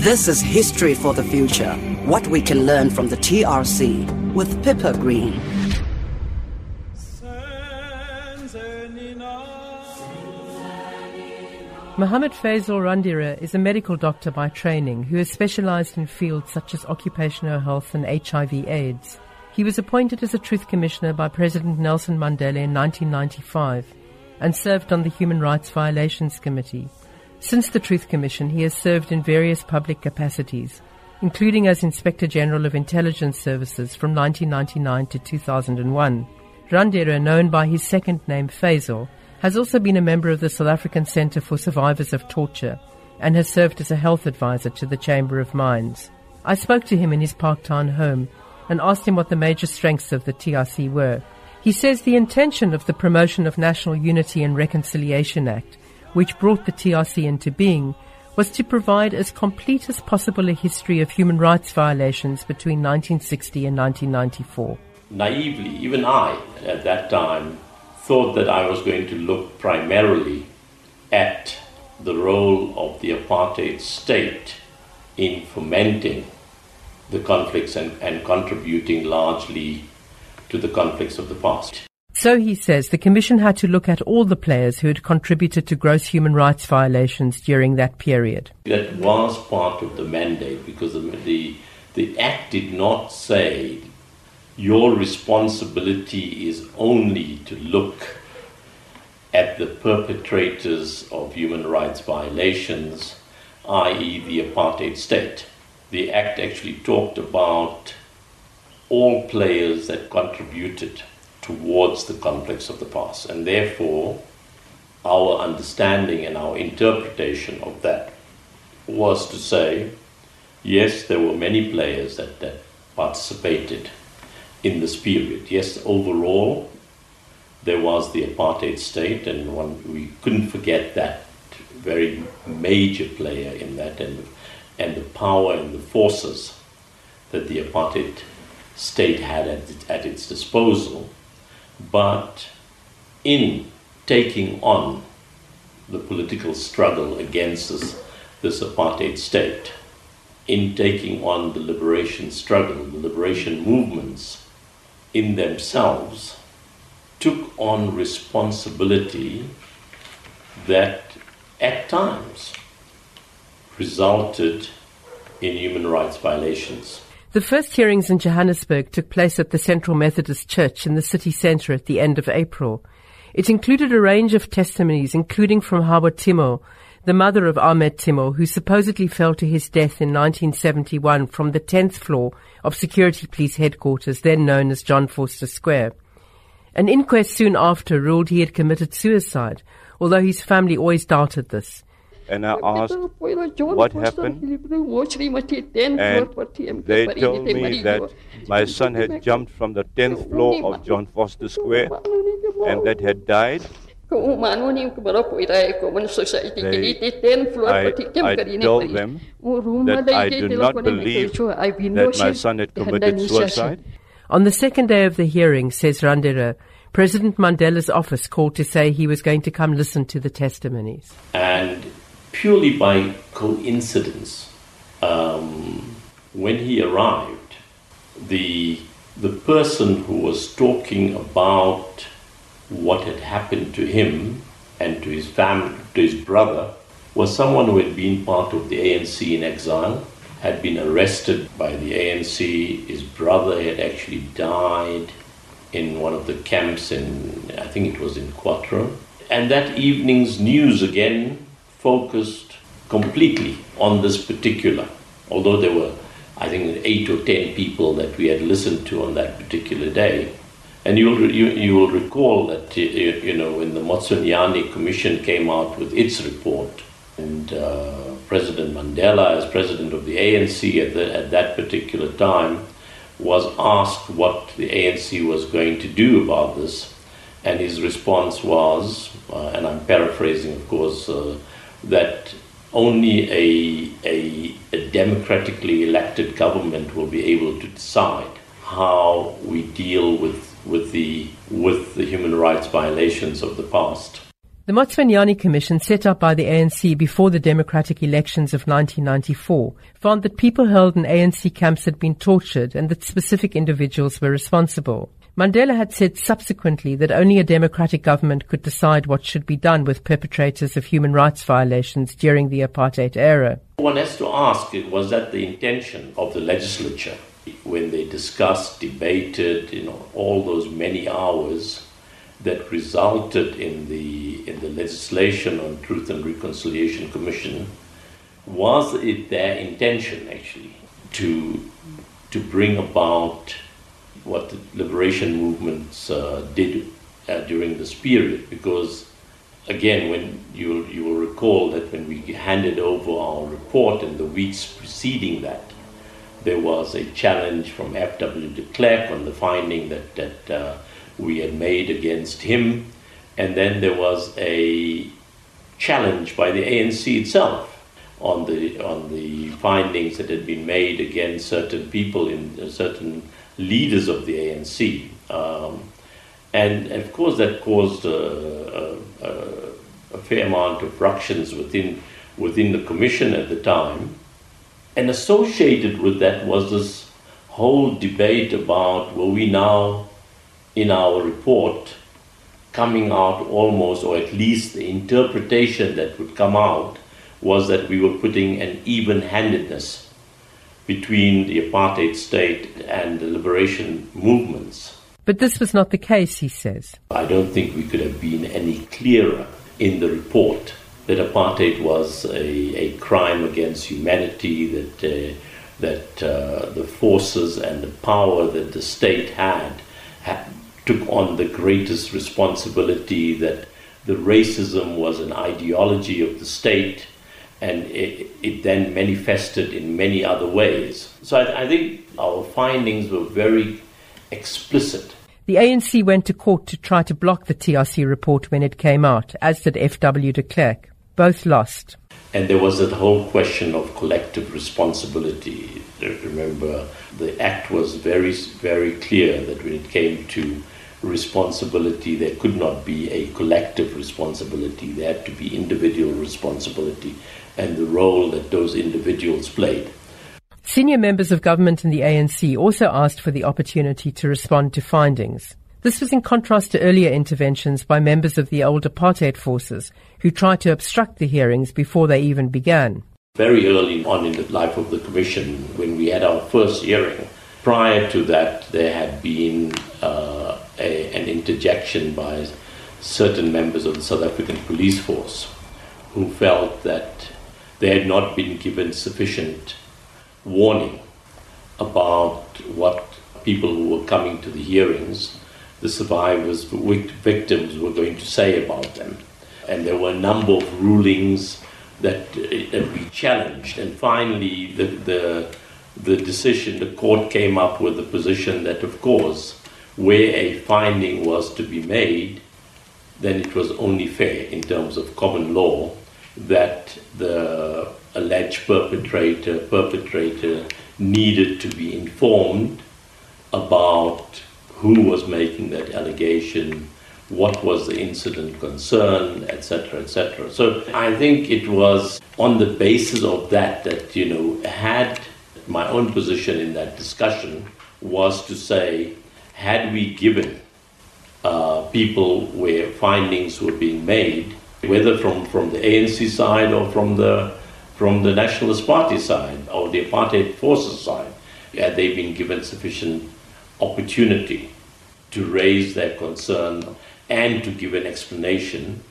This is History for the Future. What we can learn from the TRC with Pippa Green. Mohammed Fazel Randera is a medical doctor by training who has specialized in fields such as occupational health and HIV AIDS. He was appointed as a Truth Commissioner by President Nelson Mandela in 1995 and served on the Human Rights Violations Committee. Since the Truth Commission, he has served in various public capacities, including as Inspector General of Intelligence Services from 1999 to 2001. Randera, known by his second name Fazel, has also been a member of the South African Centre for Survivors of Torture and has served as a health advisor to the Chamber of Mines. I spoke to him in his Parktown home and asked him what the major strengths of the TRC were. He says the intention of the Promotion of National Unity and Reconciliation Act which brought the TRC into being, was to provide as complete as possible a history of human rights violations between 1960 and 1994. Naively, even I at that time thought that I was going to look primarily at the role of the apartheid state in fomenting the conflicts and, and contributing largely to the conflicts of the past. So he says the Commission had to look at all the players who had contributed to gross human rights violations during that period. That was part of the mandate because the, the, Act did not say your responsibility is only to look at the perpetrators of human rights violations, i.e., the apartheid state. The Act actually talked about all players that contributed towards the conflicts of the past. And therefore, our understanding and our interpretation of that was to say, yes, there were many players that, that participated in this period. Yes, overall, there was the apartheid state, and one, we couldn't forget that very major player in that, and, and the power and the forces that the apartheid state had at, at its disposal but in taking on the political struggle against this, this apartheid state, in taking on the liberation struggle, the liberation movements in themselves, took on responsibility that at times resulted in human rights violations. The first hearings in Johannesburg took place at the Central Methodist Church in the city centre at the end of April. It included a range of testimonies, including from Hawa Timol, the mother of Ahmed Timol, who supposedly fell to his death in 1971 from the 10th floor of Security Police Headquarters, then known as John Vorster Square. An inquest soon after ruled he had committed suicide, although his family always doubted this and I asked what happened. And they told me that my son had jumped from the 10th floor of John Vorster Square and that had died. They, I, I told them that I do not believe that my son had committed suicide. On the second day of the hearing, says Randera, President Mandela's office called to say he was going to come listen to the testimonies. And purely by coincidence, um, when he arrived, the the person who was talking about what had happened to him and to his family, to his brother, was someone who had been part of the ANC in exile, had been arrested by the ANC. His brother had actually died in one of the camps in, I think it was in Quatro. And that evening's news again focused completely on this particular, although there were, I think, eight or ten people that we had listened to on that particular day. And you'll, you, you will recall that, you, you know, when the Motsuenyane Commission came out with its report, and uh, President Mandela, as president of the ANC at, the, at that particular time, was asked what the ANC was going to do about this. And his response was, uh, and I'm paraphrasing, of course, uh, that only a, a, a, democratically elected government will be able to decide how we deal with, with, the, with the human rights violations of the past. The Motsuenyane Commission, set up by the ANC before the democratic elections of 1994, found that people held in ANC camps had been tortured and that specific individuals were responsible. Mandela had said subsequently that only a democratic government could decide what should be done with perpetrators of human rights violations during the apartheid era. One has to ask, was that the intention of the legislature when they discussed, debated, you know, all those many hours that resulted in the in the legislation on Truth and Reconciliation Commission was it their intention actually to to bring about what the liberation movements uh, did uh, during this period because again when you you will recall that when we handed over our report in the weeks preceding that there was a challenge from F.W. de Klerk on the finding that that uh, we had made against him. And then there was a challenge by the ANC itself on the on the findings that had been made against certain people in uh, certain leaders of the ANC, um, and, of course that caused a, a, a, fair amount of ructions within within the commission at the time, and associated with that was this whole debate about were we now in our report coming out almost, or at least the interpretation that would come out, was that we were putting an even handedness between the apartheid state and the liberation movements. But this was not the case, he says. I don't think we could have been any clearer in the report that apartheid was a, a crime against humanity, that, uh, that uh, the forces and the power that the state had, had took on the greatest responsibility that the racism was an ideology of the state and it, it then manifested in many other ways. So I, I think our findings were very explicit. The ANC went to court to try to block the TRC report when it came out, as did F.W. de Klerk. Both lost. And there was that whole question of collective responsibility. Remember, the Act was very, very clear that when it came to responsibility. There could not be a collective responsibility. There had to be individual responsibility and the role that those individuals played. Senior members of government in the ANC also asked for the opportunity to respond to findings. This was in contrast to earlier interventions by members of the old apartheid forces who tried to obstruct the hearings before they even began. Very early on in the life of the Commission, when we had our first hearing, prior to that, there had been uh, a, an interjection by certain members of the South African police force who felt that they had not been given sufficient warning about what people who were coming to the hearings, the survivors, victims, were going to say about them. And there were a number of rulings that, uh, that we challenged. And finally, the, the, the decision, the court came up with the position that, of course, where a finding was to be made, then it was only fair in terms of common law that the alleged perpetrator perpetrator needed to be informed about who was making that allegation, what was the incident concern, etc., etc. So I think it was on the basis of that that you know had my own position in that discussion was to say had we given uh, people where findings were being made, whether from, from the ANC side or from the from the Nationalist Party side or the apartheid forces side, had they been given sufficient opportunity to raise their concern and to give an explanation,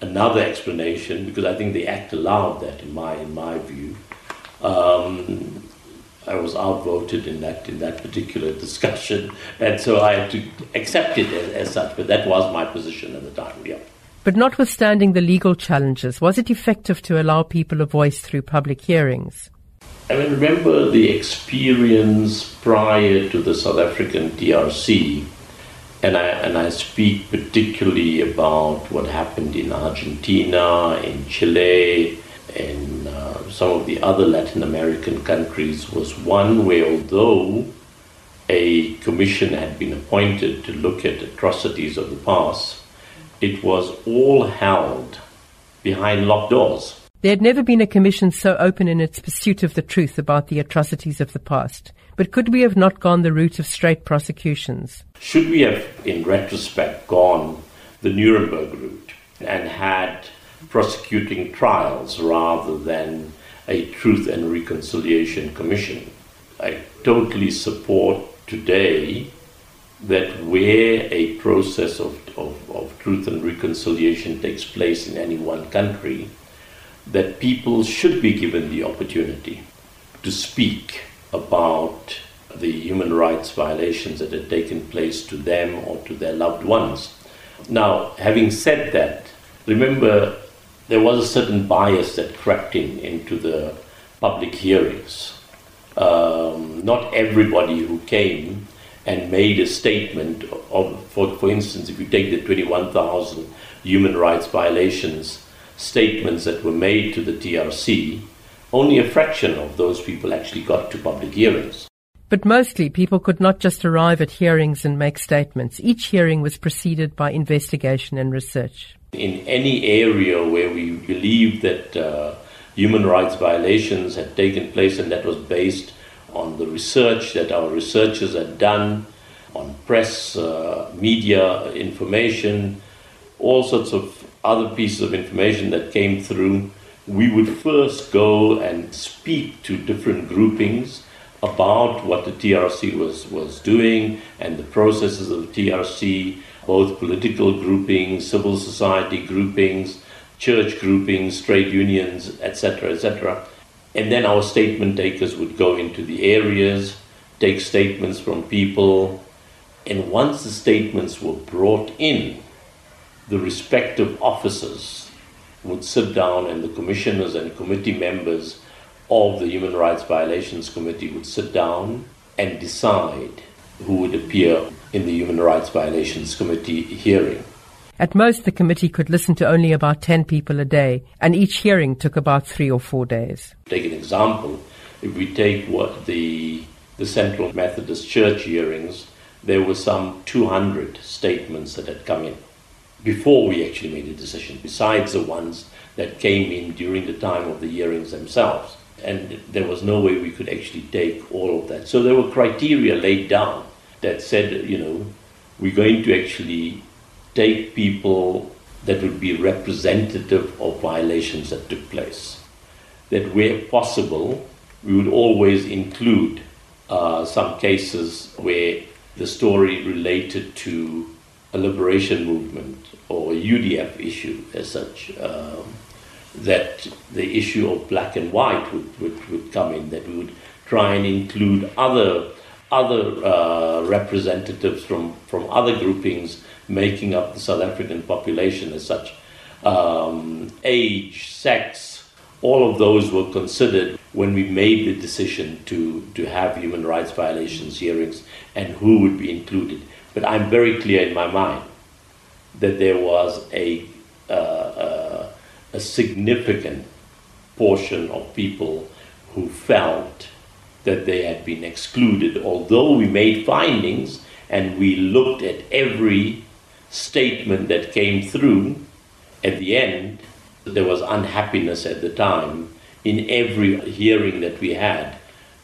another explanation, because I think the Act allowed that in my in my view. Um, I was outvoted in that in that particular discussion, and so I had to accept it as, as such. But that was my position at the time. Yeah. But notwithstanding the legal challenges, was it effective to allow people a voice through public hearings? I mean, remember the experience prior to the South African TRC, and I, and I speak particularly about what happened in Argentina, in Chile, in uh, some of the other Latin American countries was one where, although a commission had been appointed to look at atrocities of the past, it was all held behind locked doors. There had never been a commission so open in its pursuit of the truth about the atrocities of the past. But could we have not gone the route of straight prosecutions? Should we have, in retrospect, gone the Nuremberg route and had prosecuting trials rather than a Truth and Reconciliation Commission? I totally support today that where a process of, of, of, truth and reconciliation takes place in any one country, that people should be given the opportunity to speak about the human rights violations that had taken place to them or to their loved ones. Now, having said that, remember there was a certain bias that crept in into the public hearings. Um, not everybody who came and made a statement of, for, for instance, if you take the 21,000 human rights violations statements that were made to the TRC, only a fraction of those people actually got to public hearings. But mostly, people could not just arrive at hearings and make statements. Each hearing was preceded by investigation and research. In any area where we believe that uh, human rights violations had taken place and that was based on the research that our researchers had done, on press, uh, media information, all sorts of other pieces of information that came through, we would first go and speak to different groupings about what the TRC was, was doing and the processes of the TRC, both political groupings, civil society groupings, church groupings, trade unions, etc., etc. And then our statement takers would go into the areas, take statements from people, and once the statements were brought in, the respective officers would sit down and the commissioners and committee members of the Human Rights Violations Committee would sit down and decide who would appear in the Human Rights Violations Committee hearing. At most, the committee could listen to only about 10 people a day, and each hearing took about three or four days. Take an example. If we take what the, the Central Methodist Church hearings, there were some 200 statements that had come in before we actually made a decision, besides the ones that came in during the time of the hearings themselves and there was no way we could actually take all of that. So there were criteria laid down that said, you know, we're going to actually take people that would be representative of violations that took place. That where possible, we would always include uh, some cases where the story related to a liberation movement or a UDF issue as such. Um, that the issue of black and white would, would, would come in, that we would try and include other, other uh, representatives from, from other groupings making up the South African population as such. Um, age, sex, all of those were considered when we made the decision to, to have human rights violations hearings and who would be included. But I'm very clear in my mind that there was a uh, uh, a significant portion of people who felt that they had been excluded, although we made findings and we looked at every statement that came through, at the end, there was unhappiness at the time in every hearing that we had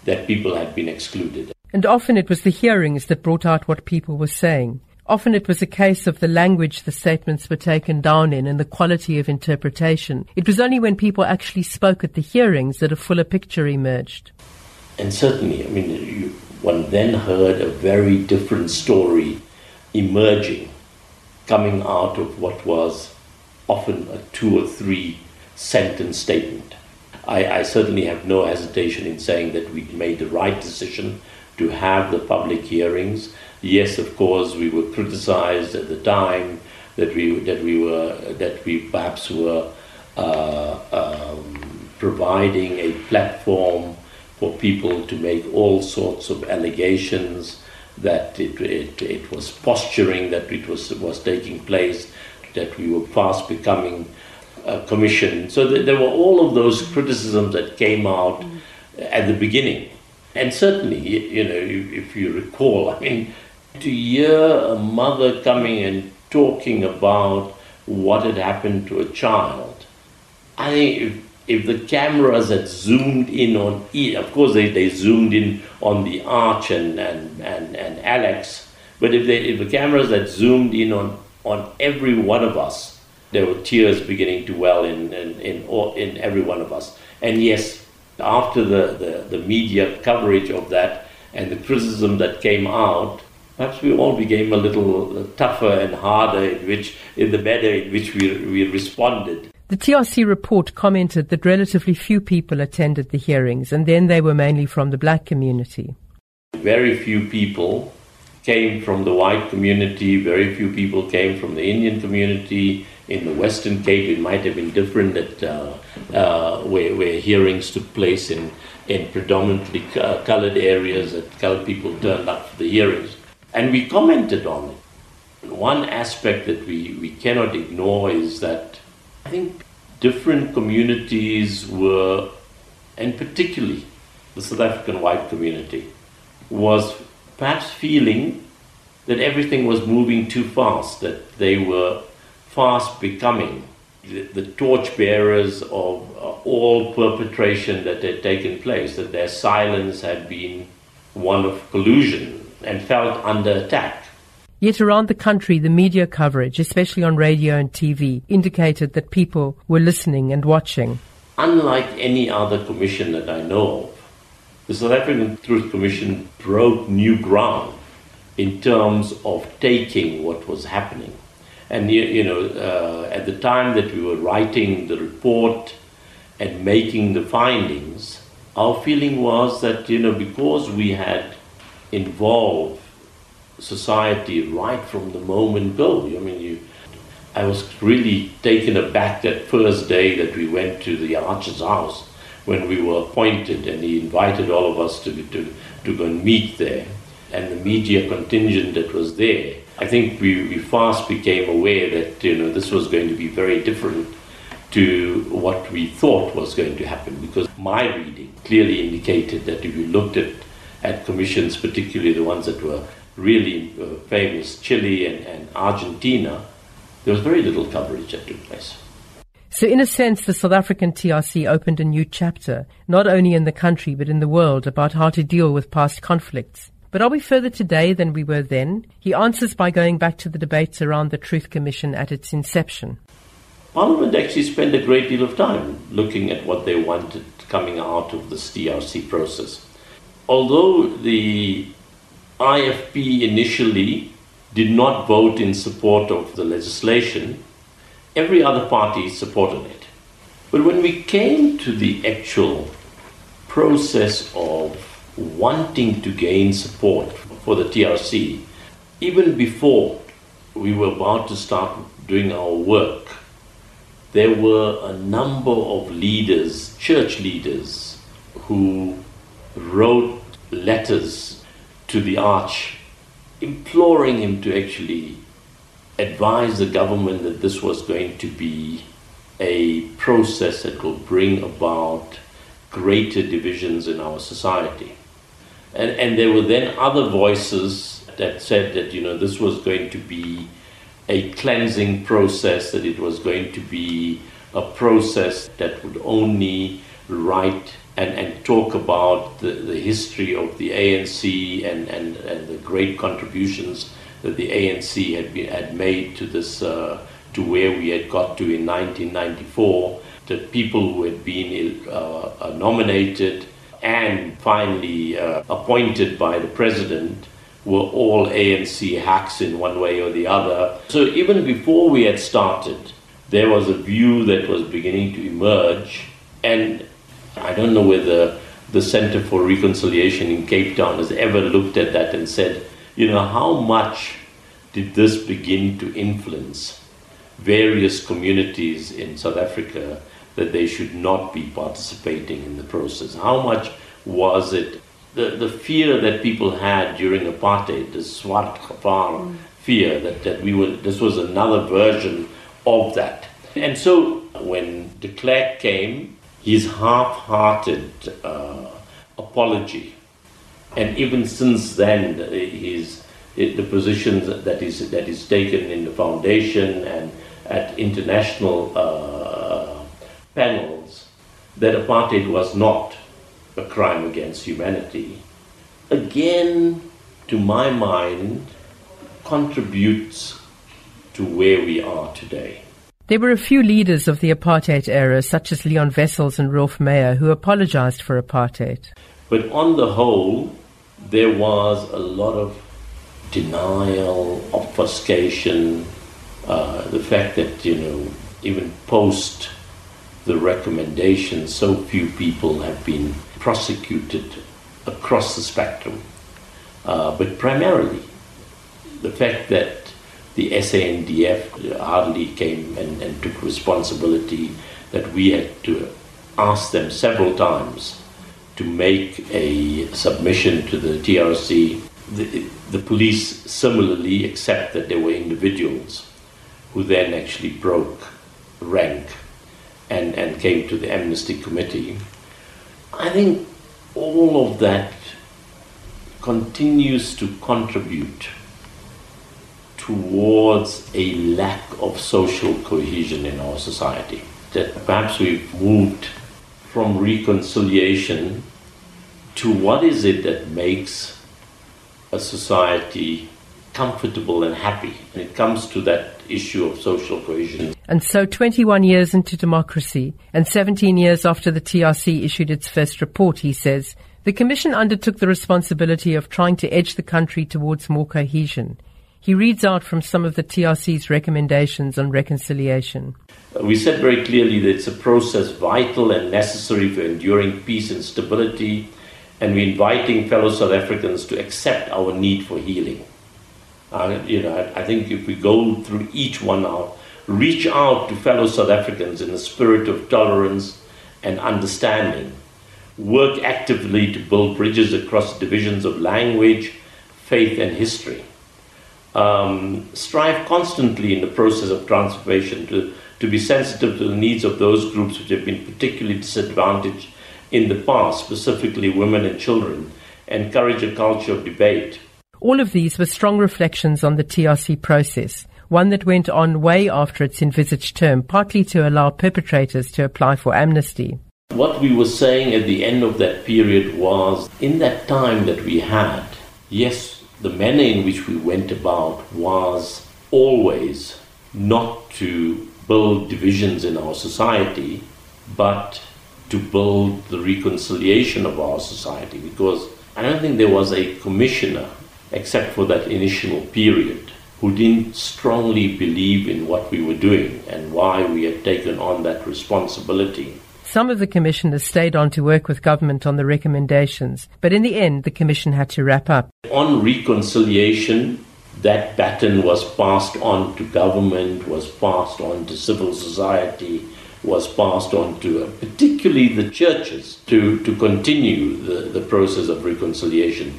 that people had been excluded. And often it was the hearings that brought out what people were saying. Often it was a case of the language the statements were taken down in and the quality of interpretation. It was only when people actually spoke at the hearings that a fuller picture emerged. And certainly, I mean, you, one then heard a very different story emerging, coming out of what was often a two or three sentence statement. I, I certainly have no hesitation in saying that we made the right decision to have the public hearings yes, of course, we were criticized at the time that we that we were that we perhaps were uh, um, providing a platform for people to make all sorts of allegations that it, it, it was posturing that it was was taking place that we were fast becoming uh, a commission so th- there were all of those criticisms that came out mm-hmm. at the beginning and certainly you know if you recall i mean to hear a mother coming and talking about what had happened to a child. I think if, if the cameras had zoomed in on, of course they, they zoomed in on the arch and, and, and, and Alex, but if, they, if the cameras had zoomed in on, on every one of us, there were tears beginning to well in, in, in, in every one of us. And yes, after the, the, the media coverage of that and the criticism that came out, perhaps we all became a little tougher and harder in which in the manner in which we, we responded. The TRC report commented that relatively few people attended the hearings, and then they were mainly from the black community. Very few people came from the white community, very few people came from the Indian community. In the Western Cape, it might have been different that uh, uh, where, where hearings took place in, in predominantly uh, colored areas that colored people turned up for the hearings. And we commented on it. One aspect that we, we cannot ignore is that I think different communities were, and particularly the South African white community, was perhaps feeling that everything was moving too fast, that they were fast becoming the, the torchbearers of uh, all perpetration that had taken place, that their silence had been one of collusion and felt under attack. Yet around the country, the media coverage, especially on radio and TV, indicated that people were listening and watching. Unlike any other commission that I know of, the South African Truth Commission broke new ground in terms of taking what was happening. And, you know, uh, at the time that we were writing the report and making the findings, our feeling was that, you know, because we had involve society right from the moment go. I mean, you, I was really taken aback that first day that we went to the Archer's house when we were appointed, and he invited all of us to, to, to go and meet there. And the media contingent that was there, I think we, we fast became aware that you know this was going to be very different to what we thought was going to happen because my reading clearly indicated that if you looked at at commissions, particularly the ones that were really uh, famous, Chile and, and Argentina, there was very little coverage that took place. So, in a sense, the South African TRC opened a new chapter, not only in the country but in the world, about how to deal with past conflicts. But are we further today than we were then? He answers by going back to the debates around the Truth Commission at its inception. Parliament actually spent a great deal of time looking at what they wanted coming out of this TRC process although the IFP initially did not vote in support of the legislation, every other party supported it. But when we came to the actual process of wanting to gain support for the TRC, even before we were about to start doing our work, there were a number of leaders, church leaders, who wrote letters to the Arch imploring him to actually advise the government that this was going to be a process that will bring about greater divisions in our society. And, and there were then other voices that said that, you know, this was going to be a cleansing process, that it was going to be a process that would only write and, and talk about the, the history of the ANC and, and, and the great contributions that the ANC had, been, had made to this, uh, to where we had got to in 1994, the people who had been uh, uh, nominated and finally uh, appointed by the president were all ANC hacks in one way or the other. So even before we had started, there was a view that was beginning to emerge, and I don't know whether the Center for Reconciliation in Cape Town has ever looked at that and said, you know, how much did this begin to influence various communities in South Africa that they should not be participating in the process? How much was it the, the fear that people had during apartheid, the Swart mm. fear that, that we were this was another version of that. And so when de Klerk came his half-hearted uh, apology, and even since then, his the positions that is that is taken in the foundation and at international uh, panels that apartheid was not a crime against humanity, again, to my mind, contributes to where we are today. There were a few leaders of the apartheid era, such as Leon Wessels and Roelf Meyer, who apologized for apartheid. But on the whole, there was a lot of denial, obfuscation, uh, the fact that, you know, even post the recommendation, so few people have been prosecuted across the spectrum. Uh, but primarily, the fact that the SANDF hardly came and, and took responsibility, that we had to ask them several times to make a submission to the TRC. The, the police similarly accept that there were individuals who then actually broke rank and, and came to the Amnesty Committee. I think all of that continues to contribute towards a lack of social cohesion in our society. That perhaps we've moved from reconciliation to what is it that makes a society comfortable and happy when it comes to that issue of social cohesion. And so, 21 years into democracy and 17 years after the TRC issued its first report, he says, the Commission undertook the responsibility of trying to edge the country towards more cohesion. He reads out from some of the TRC's recommendations on reconciliation. We said very clearly that it's a process vital and necessary for enduring peace and stability, and we're inviting fellow South Africans to accept our need for healing. Uh, you know, I, think if we go through each one out, reach out to fellow South Africans in a spirit of tolerance and understanding. Work actively to build bridges across divisions of language, faith, and history. Um, strive constantly in the process of transformation to, to be sensitive to the needs of those groups which have been particularly disadvantaged in the past, specifically women and children. Encourage a culture of debate all of these were strong reflections on the TRC process, one that went on way after its envisaged term, partly to allow perpetrators to apply for amnesty. What we were saying at the end of that period was in that time that we had, yes, the manner in which we went about was always not to build divisions in our society, but to build the reconciliation of our society because I don't think there was a commissioner except for that initial period, who didn't strongly believe in what we were doing and why we had taken on that responsibility. Some of the commissioners stayed on to work with government on the recommendations, but in the end, the commission had to wrap up. On reconciliation, that baton was passed on to government, was passed on to civil society, was passed on to uh, particularly the churches to, to continue the, the process of reconciliation.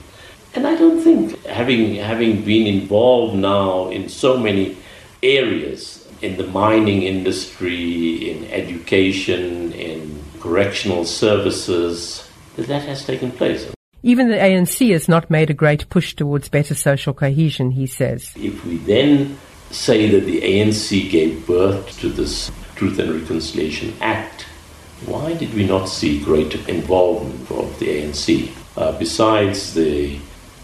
And I don't think having having been involved now in so many areas in the mining industry, in education, in correctional services, that that has taken place. Even the ANC has not made a great push towards better social cohesion, he says. If we then say that the ANC gave birth to this Truth and Reconciliation Act, why did we not see greater involvement of the ANC? Uh, besides the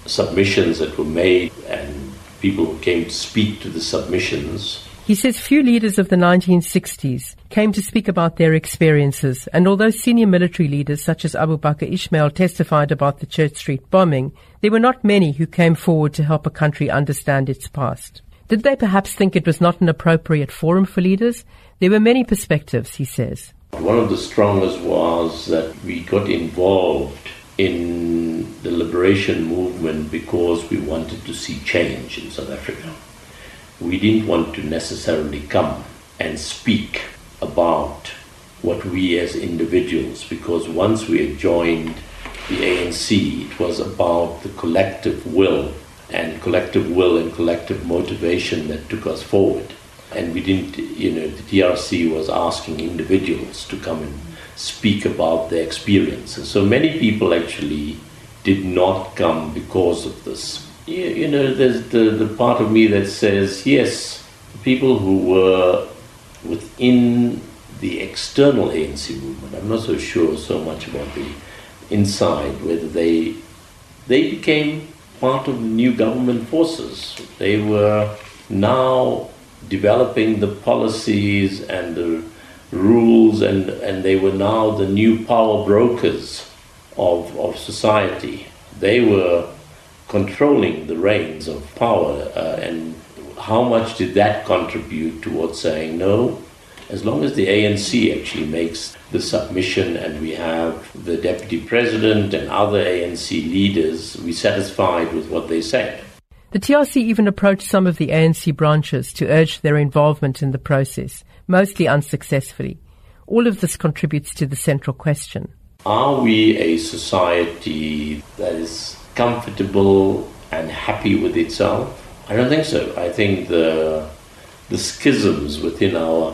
submissions that were made and people who came to speak to the submissions. He says few leaders of the 1960s came to speak about their experiences, and although senior military leaders such as Abu Bakr Ismail testified about the Church Street bombing, there were not many who came forward to help a country understand its past. Did they perhaps think it was not an appropriate forum for leaders? There were many perspectives, he says. One of the strongest was that we got involved in the liberation movement because we wanted to see change in South Africa. We didn't want to necessarily come and speak about what we as individuals, because once we had joined the ANC, it was about the collective will and collective will and collective motivation that took us forward. And we didn't, you know, the TRC was asking individuals to come and speak about their experiences. So many people actually did not come because of this. You, you know, there's the, the part of me that says, yes, people who were within the external ANC movement. I'm not so sure so much about the inside, whether they they became part of the new government forces. They were now developing the policies and the rules, and, and they were now the new power brokers of, of society. They were controlling the reins of power, uh, and how much did that contribute towards saying no? As long as the ANC actually makes the submission and we have the deputy president and other ANC leaders, we're satisfied with what they said. The TRC even approached some of the ANC branches to urge their involvement in the process, mostly unsuccessfully. All of this contributes to the central question. Are we a society that is comfortable and happy with itself? I don't think so. I think the, the schisms within our,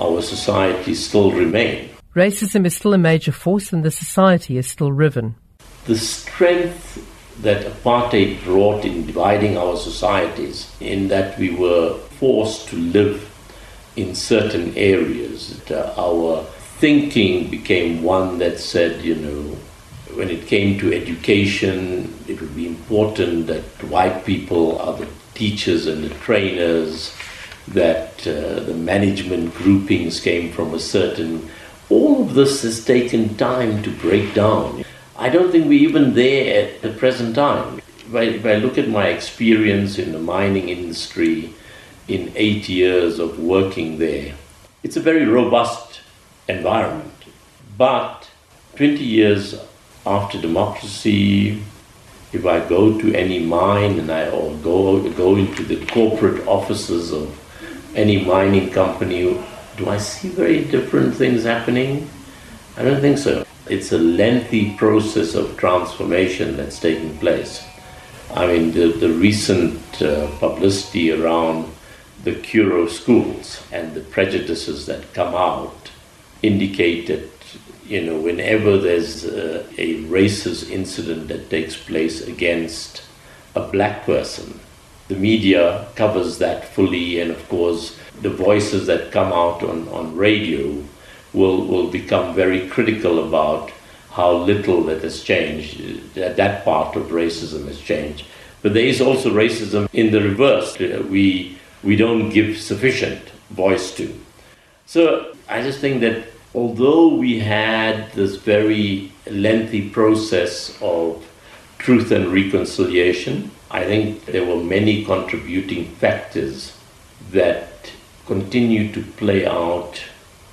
our society still remain. Racism is still a major force and the society is still riven. The strength that apartheid brought in dividing our societies, in that we were forced to live in certain areas. That, uh, our thinking became one that said, you know, when it came to education, it would be important that white people are the teachers and the trainers, that uh, the management groupings came from a certain. All of this has taken time to break down. I don't think we're even there at the present time. If I, if I look at my experience in the mining industry in eight years of working there, it's a very robust environment. But 20 years after democracy, if I go to any mine and I or go go into the corporate offices of any mining company, do I see very different things happening? I don't think so. It's a lengthy process of transformation that's taking place. I mean, the, the recent uh, publicity around the Curro schools and the prejudices that come out indicate that, you know, whenever there's uh, a racist incident that takes place against a black person, the media covers that fully, and of course, the voices that come out on, on radio will, will become very critical about how little that has changed, that, that part of racism has changed. But there is also racism in the reverse. We, we don't give sufficient voice to. So I just think that although we had this very lengthy process of truth and reconciliation, I think there were many contributing factors that continue to play out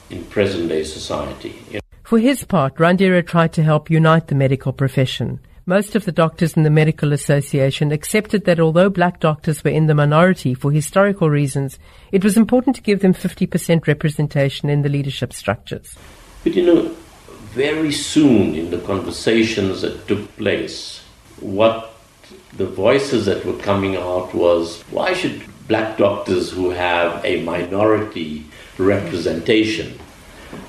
in present day society. For his part, Randera tried to help unite the medical profession. Most of the doctors in the Medical Association accepted that although black doctors were in the minority for historical reasons, it was important to give them 50% representation in the leadership structures. But you know, very soon in the conversations that took place, what the voices that were coming out was why should black doctors who have a minority representation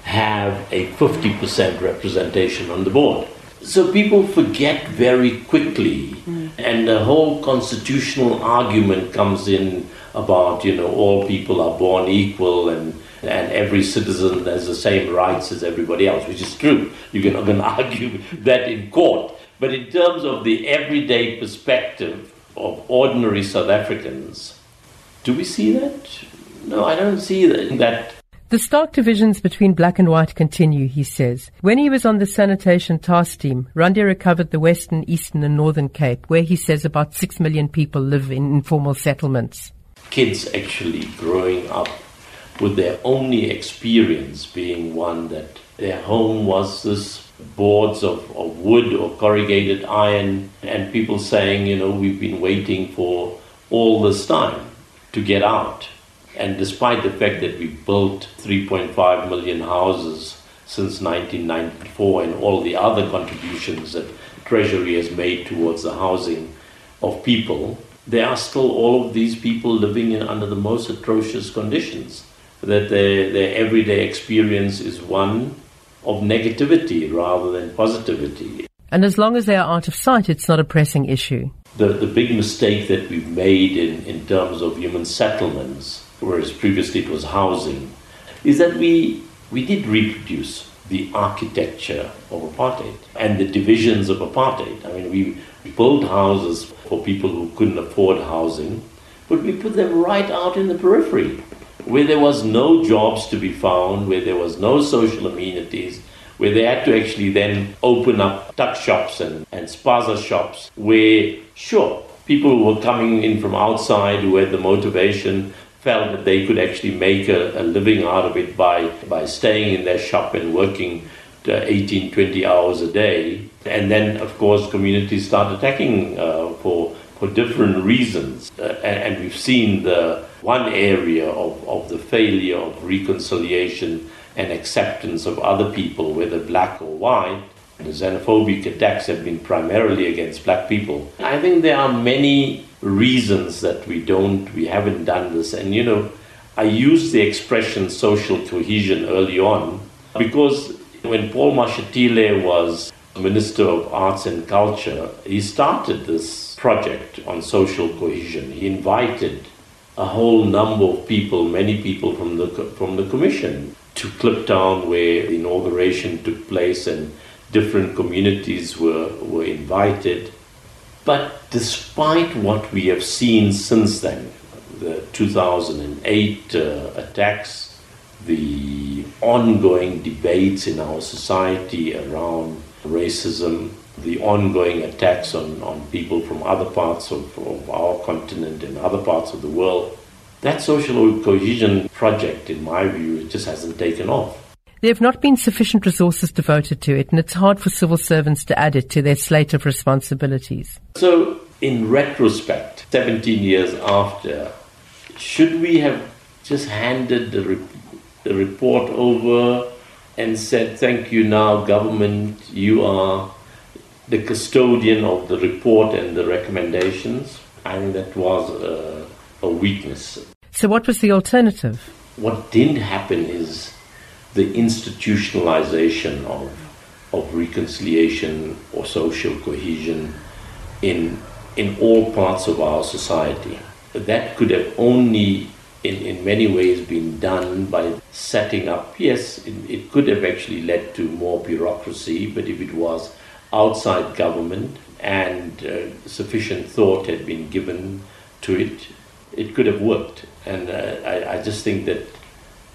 have a 50% representation on the board. So people forget very quickly, mm. and the whole constitutional argument comes in about, you know, all people are born equal and and every citizen has the same rights as everybody else, which is true. You can, can argue that in court. But in terms of the everyday perspective of ordinary South Africans, do we see that? No, I don't see that, that the stark divisions between black and white continue, he says. When he was on the sanitation task team, Randera covered the Western, Eastern, and Northern Cape, where he says about six million people live in informal settlements. Kids actually growing up with their only experience being one that their home was this boards of, of wood or corrugated iron, and people saying, you know, we've been waiting for all this time to get out and despite the fact that we built 3.5 million houses since 1994 and all the other contributions that Treasury has made towards the housing of people, there are still all of these people living in under the most atrocious conditions. That their, their everyday experience is one of negativity rather than positivity. And as long as they are out of sight, it's not a pressing issue. The, the big mistake that we've made in, in terms of human settlements whereas previously it was housing, is that we, we did reproduce the architecture of apartheid and the divisions of apartheid. I mean, we built houses for people who couldn't afford housing, but we put them right out in the periphery where there was no jobs to be found, where there was no social amenities, where they had to actually then open up tuck shops and, and spaza shops, where, sure, people were coming in from outside who had the motivation felt that they could actually make a, a living out of it by, by staying in their shop and working 18, 20 hours a day. And then, of course, communities start attacking uh, for, for different reasons. Uh, and, and, we've seen the one area of, of the failure of reconciliation and acceptance of other people, whether black or white. The xenophobic attacks have been primarily against black people. I think there are many reasons that we don't, we haven't done this. And you know, I used the expression social cohesion early on because when Paul Mashatile was Minister of Arts and Culture, he started this project on social cohesion. He invited a whole number of people, many people from the from the commission, to Kliptown where the inauguration took place, and different communities were were invited. But despite what we have seen since then, the 2008 uh, attacks, the ongoing debates in our society around racism, the ongoing attacks on, on people from other parts of, of our continent and other parts of the world, that social cohesion project, in my view, just hasn't taken off. There have not been sufficient resources devoted to it, and it's hard for civil servants to add it to their slate of responsibilities. So, in retrospect, 17 years after, should we have just handed the, re- the report over and said, Thank you now, government, you are the custodian of the report and the recommendations? I think that was a, a weakness. So, what was the alternative? What didn't happen is the institutionalization of, of reconciliation or social cohesion in, in all parts of our society. That could have only, in, in many ways, been done by setting up, yes, it, it could have actually led to more bureaucracy, but if it was outside government and uh, sufficient thought had been given to it, it could have worked. And uh, I, I just think that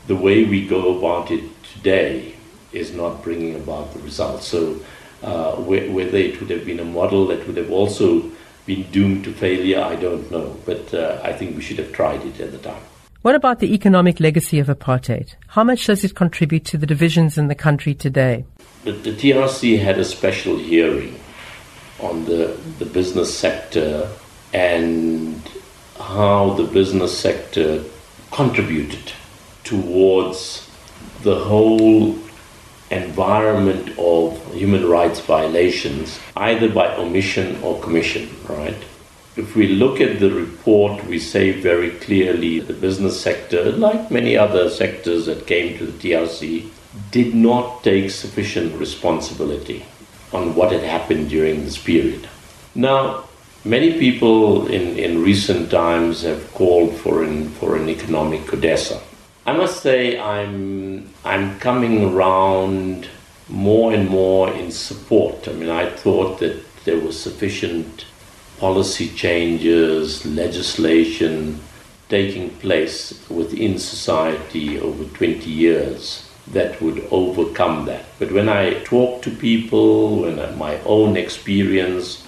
the way we go about it today is not bringing about the results. So, uh, whether it would have been a model that would have also been doomed to failure, I don't know. But uh, I think we should have tried it at the time. What about the economic legacy of apartheid? How much does it contribute to the divisions in the country today? The, the TRC had a special hearing on the, the business sector and how the business sector contributed towards the whole environment of human rights violations, either by omission or commission, right? If we look at the report, we say very clearly the business sector, like many other sectors that came to the TRC, did not take sufficient responsibility on what had happened during this period. Now, many people in, in recent times have called for an, for an economic CODESA. I must say I'm I'm coming around more and more in support. I mean, I thought that there was sufficient policy changes, legislation taking place within society over 20 years that would overcome that. But when I talk to people, when my own experience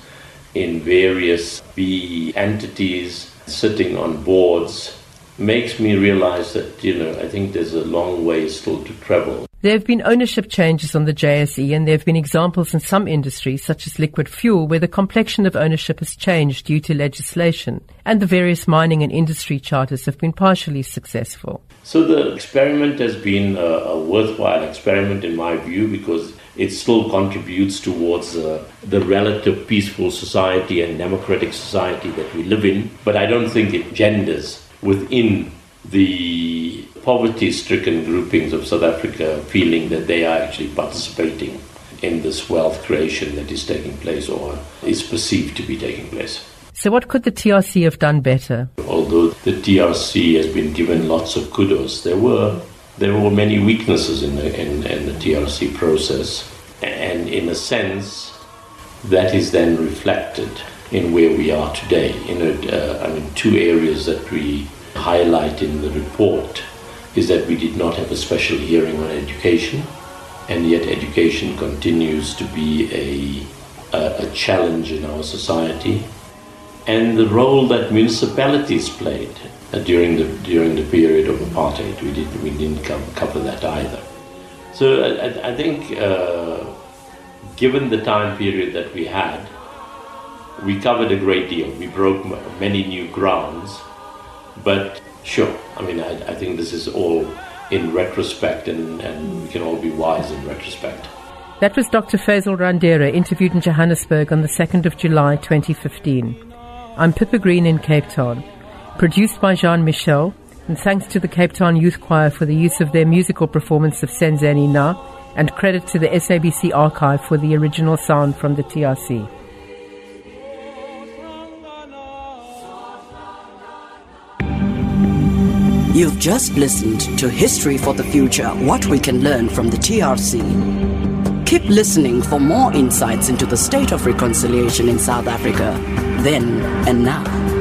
in various B entities, sitting on boards, makes me realize that, you know, I think there's a long way still to travel. There have been ownership changes on the JSE, and there have been examples in some industries, such as liquid fuel, where the complexion of ownership has changed due to legislation, and the various mining and industry charters have been partially successful. So the experiment has been a, a worthwhile experiment, in my view, because it still contributes towards uh, the relative peaceful society and democratic society that we live in, but I don't think it genders within the poverty stricken groupings of South Africa feeling that they are actually participating in this wealth creation that is taking place or is perceived to be taking place. So, what could the TRC have done better? Although the TRC has been given lots of kudos. There were there were many weaknesses in the, in, in the TRC process, and in a sense, that is then reflected in where we are today. Uh, I mean, two areas that we highlight in the report is that we did not have a special hearing on education, and yet education continues to be a, a, a challenge in our society, and the role that municipalities played uh, during the during the period of apartheid. We didn't we didn't cover that either. So I, I think, uh, given the time period that we had, we covered a great deal. We broke many new grounds, but sure, I mean, I, I think this is all in retrospect, and, and we can all be wise in retrospect. That was Dr. Fazel Randera, interviewed in Johannesburg on the 2nd of July 2015. I'm Pippa Green in Cape Town. Produced by Jean Michel, and thanks to the Cape Town Youth Choir for the use of their musical performance of Senzeni Na, and credit to the SABC archive for the original sound from the TRC. You've just listened to History for the Future What We Can Learn from the TRC. Keep listening for more insights into the state of reconciliation in South Africa, then and now.